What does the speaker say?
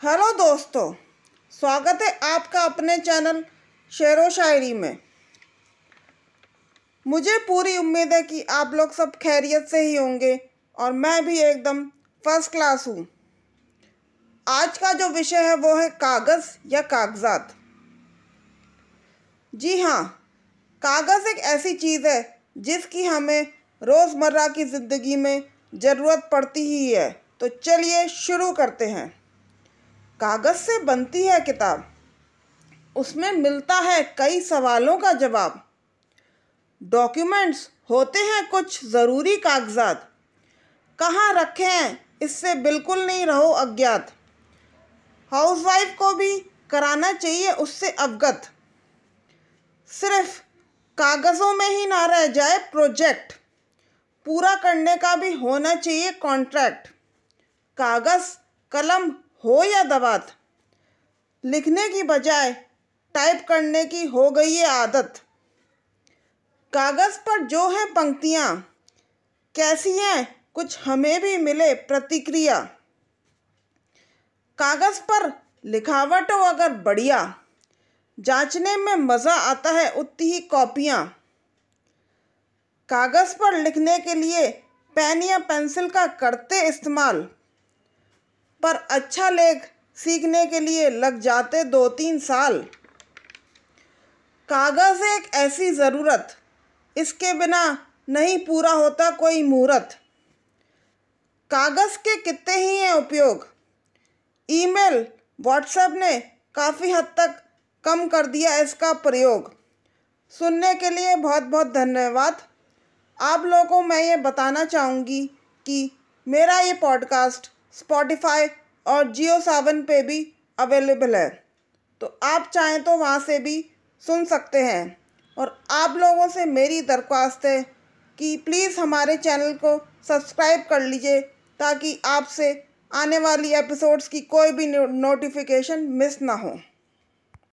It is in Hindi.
हेलो दोस्तों, स्वागत है आपका अपने चैनल शेर व शायरी में। मुझे पूरी उम्मीद है कि आप लोग सब खैरियत से ही होंगे और मैं भी एकदम फ़र्स्ट क्लास हूँ। आज का जो विषय है वो है कागज़ या कागज़ात। जी हाँ कागज़ एक ऐसी चीज़ है जिसकी हमें रोज़मर्रा की ज़िंदगी में ज़रूरत पड़ती ही है। तो चलिए शुरू करते हैं। कागज़ से बनती है किताब। उसमें मिलता है कई सवालों का जवाब। डॉक्यूमेंट्स होते हैं कुछ ज़रूरी कागजात। कहाँ रखे हैं? इससे बिल्कुल नहीं रहो अज्ञात। हाउसवाइफ को भी कराना चाहिए उससे अवगत। सिर्फ़ कागज़ों में ही ना रह जाए प्रोजेक्ट। पूरा करने का भी होना चाहिए कॉन्ट्रैक्ट। कागज़, कलम हो या दवात लिखने की बजाय टाइप करने की हो गई है आदत। कागज़ पर जो है पंक्तियाँ, कैसी हैं, कुछ हमें भी मिले प्रतिक्रिया। कागज़ पर लिखावट हो अगर बढ़िया, जांचने में मज़ा आता है उतनी ही कॉपियाँ। कागज़ पर लिखने के लिए पेन या पेंसिल का करते इस्तेमाल। पर अच्छा लेख सीखने के लिए लग जाते दो तीन साल। कागज़ एक ऐसी ज़रूरत, इसके बिना नहीं पूरा होता कोई मुहूर्त। कागज़ के कितने ही हैं उपयोग? ईमेल, व्हाट्सएप ने काफ़ी हद तक कम कर दिया इसका प्रयोग। सुनने के लिए बहुत बहुत धन्यवाद। आप लोगों को मैं ये बताना चाहूँगी कि मेरा ये पॉडकास्ट स्पॉटिफाई और जियो सावन पे भी अवेलेबल है। तो आप चाहें तो वहाँ से भी सुन सकते हैं। और आप लोगों से मेरी दरख्वास्त है कि प्लीज़ हमारे चैनल को सब्सक्राइब कर लीजिए ताकि आपसे आने वाली एपिसोड्स की कोई भी नोटिफिकेशन मिस ना हो।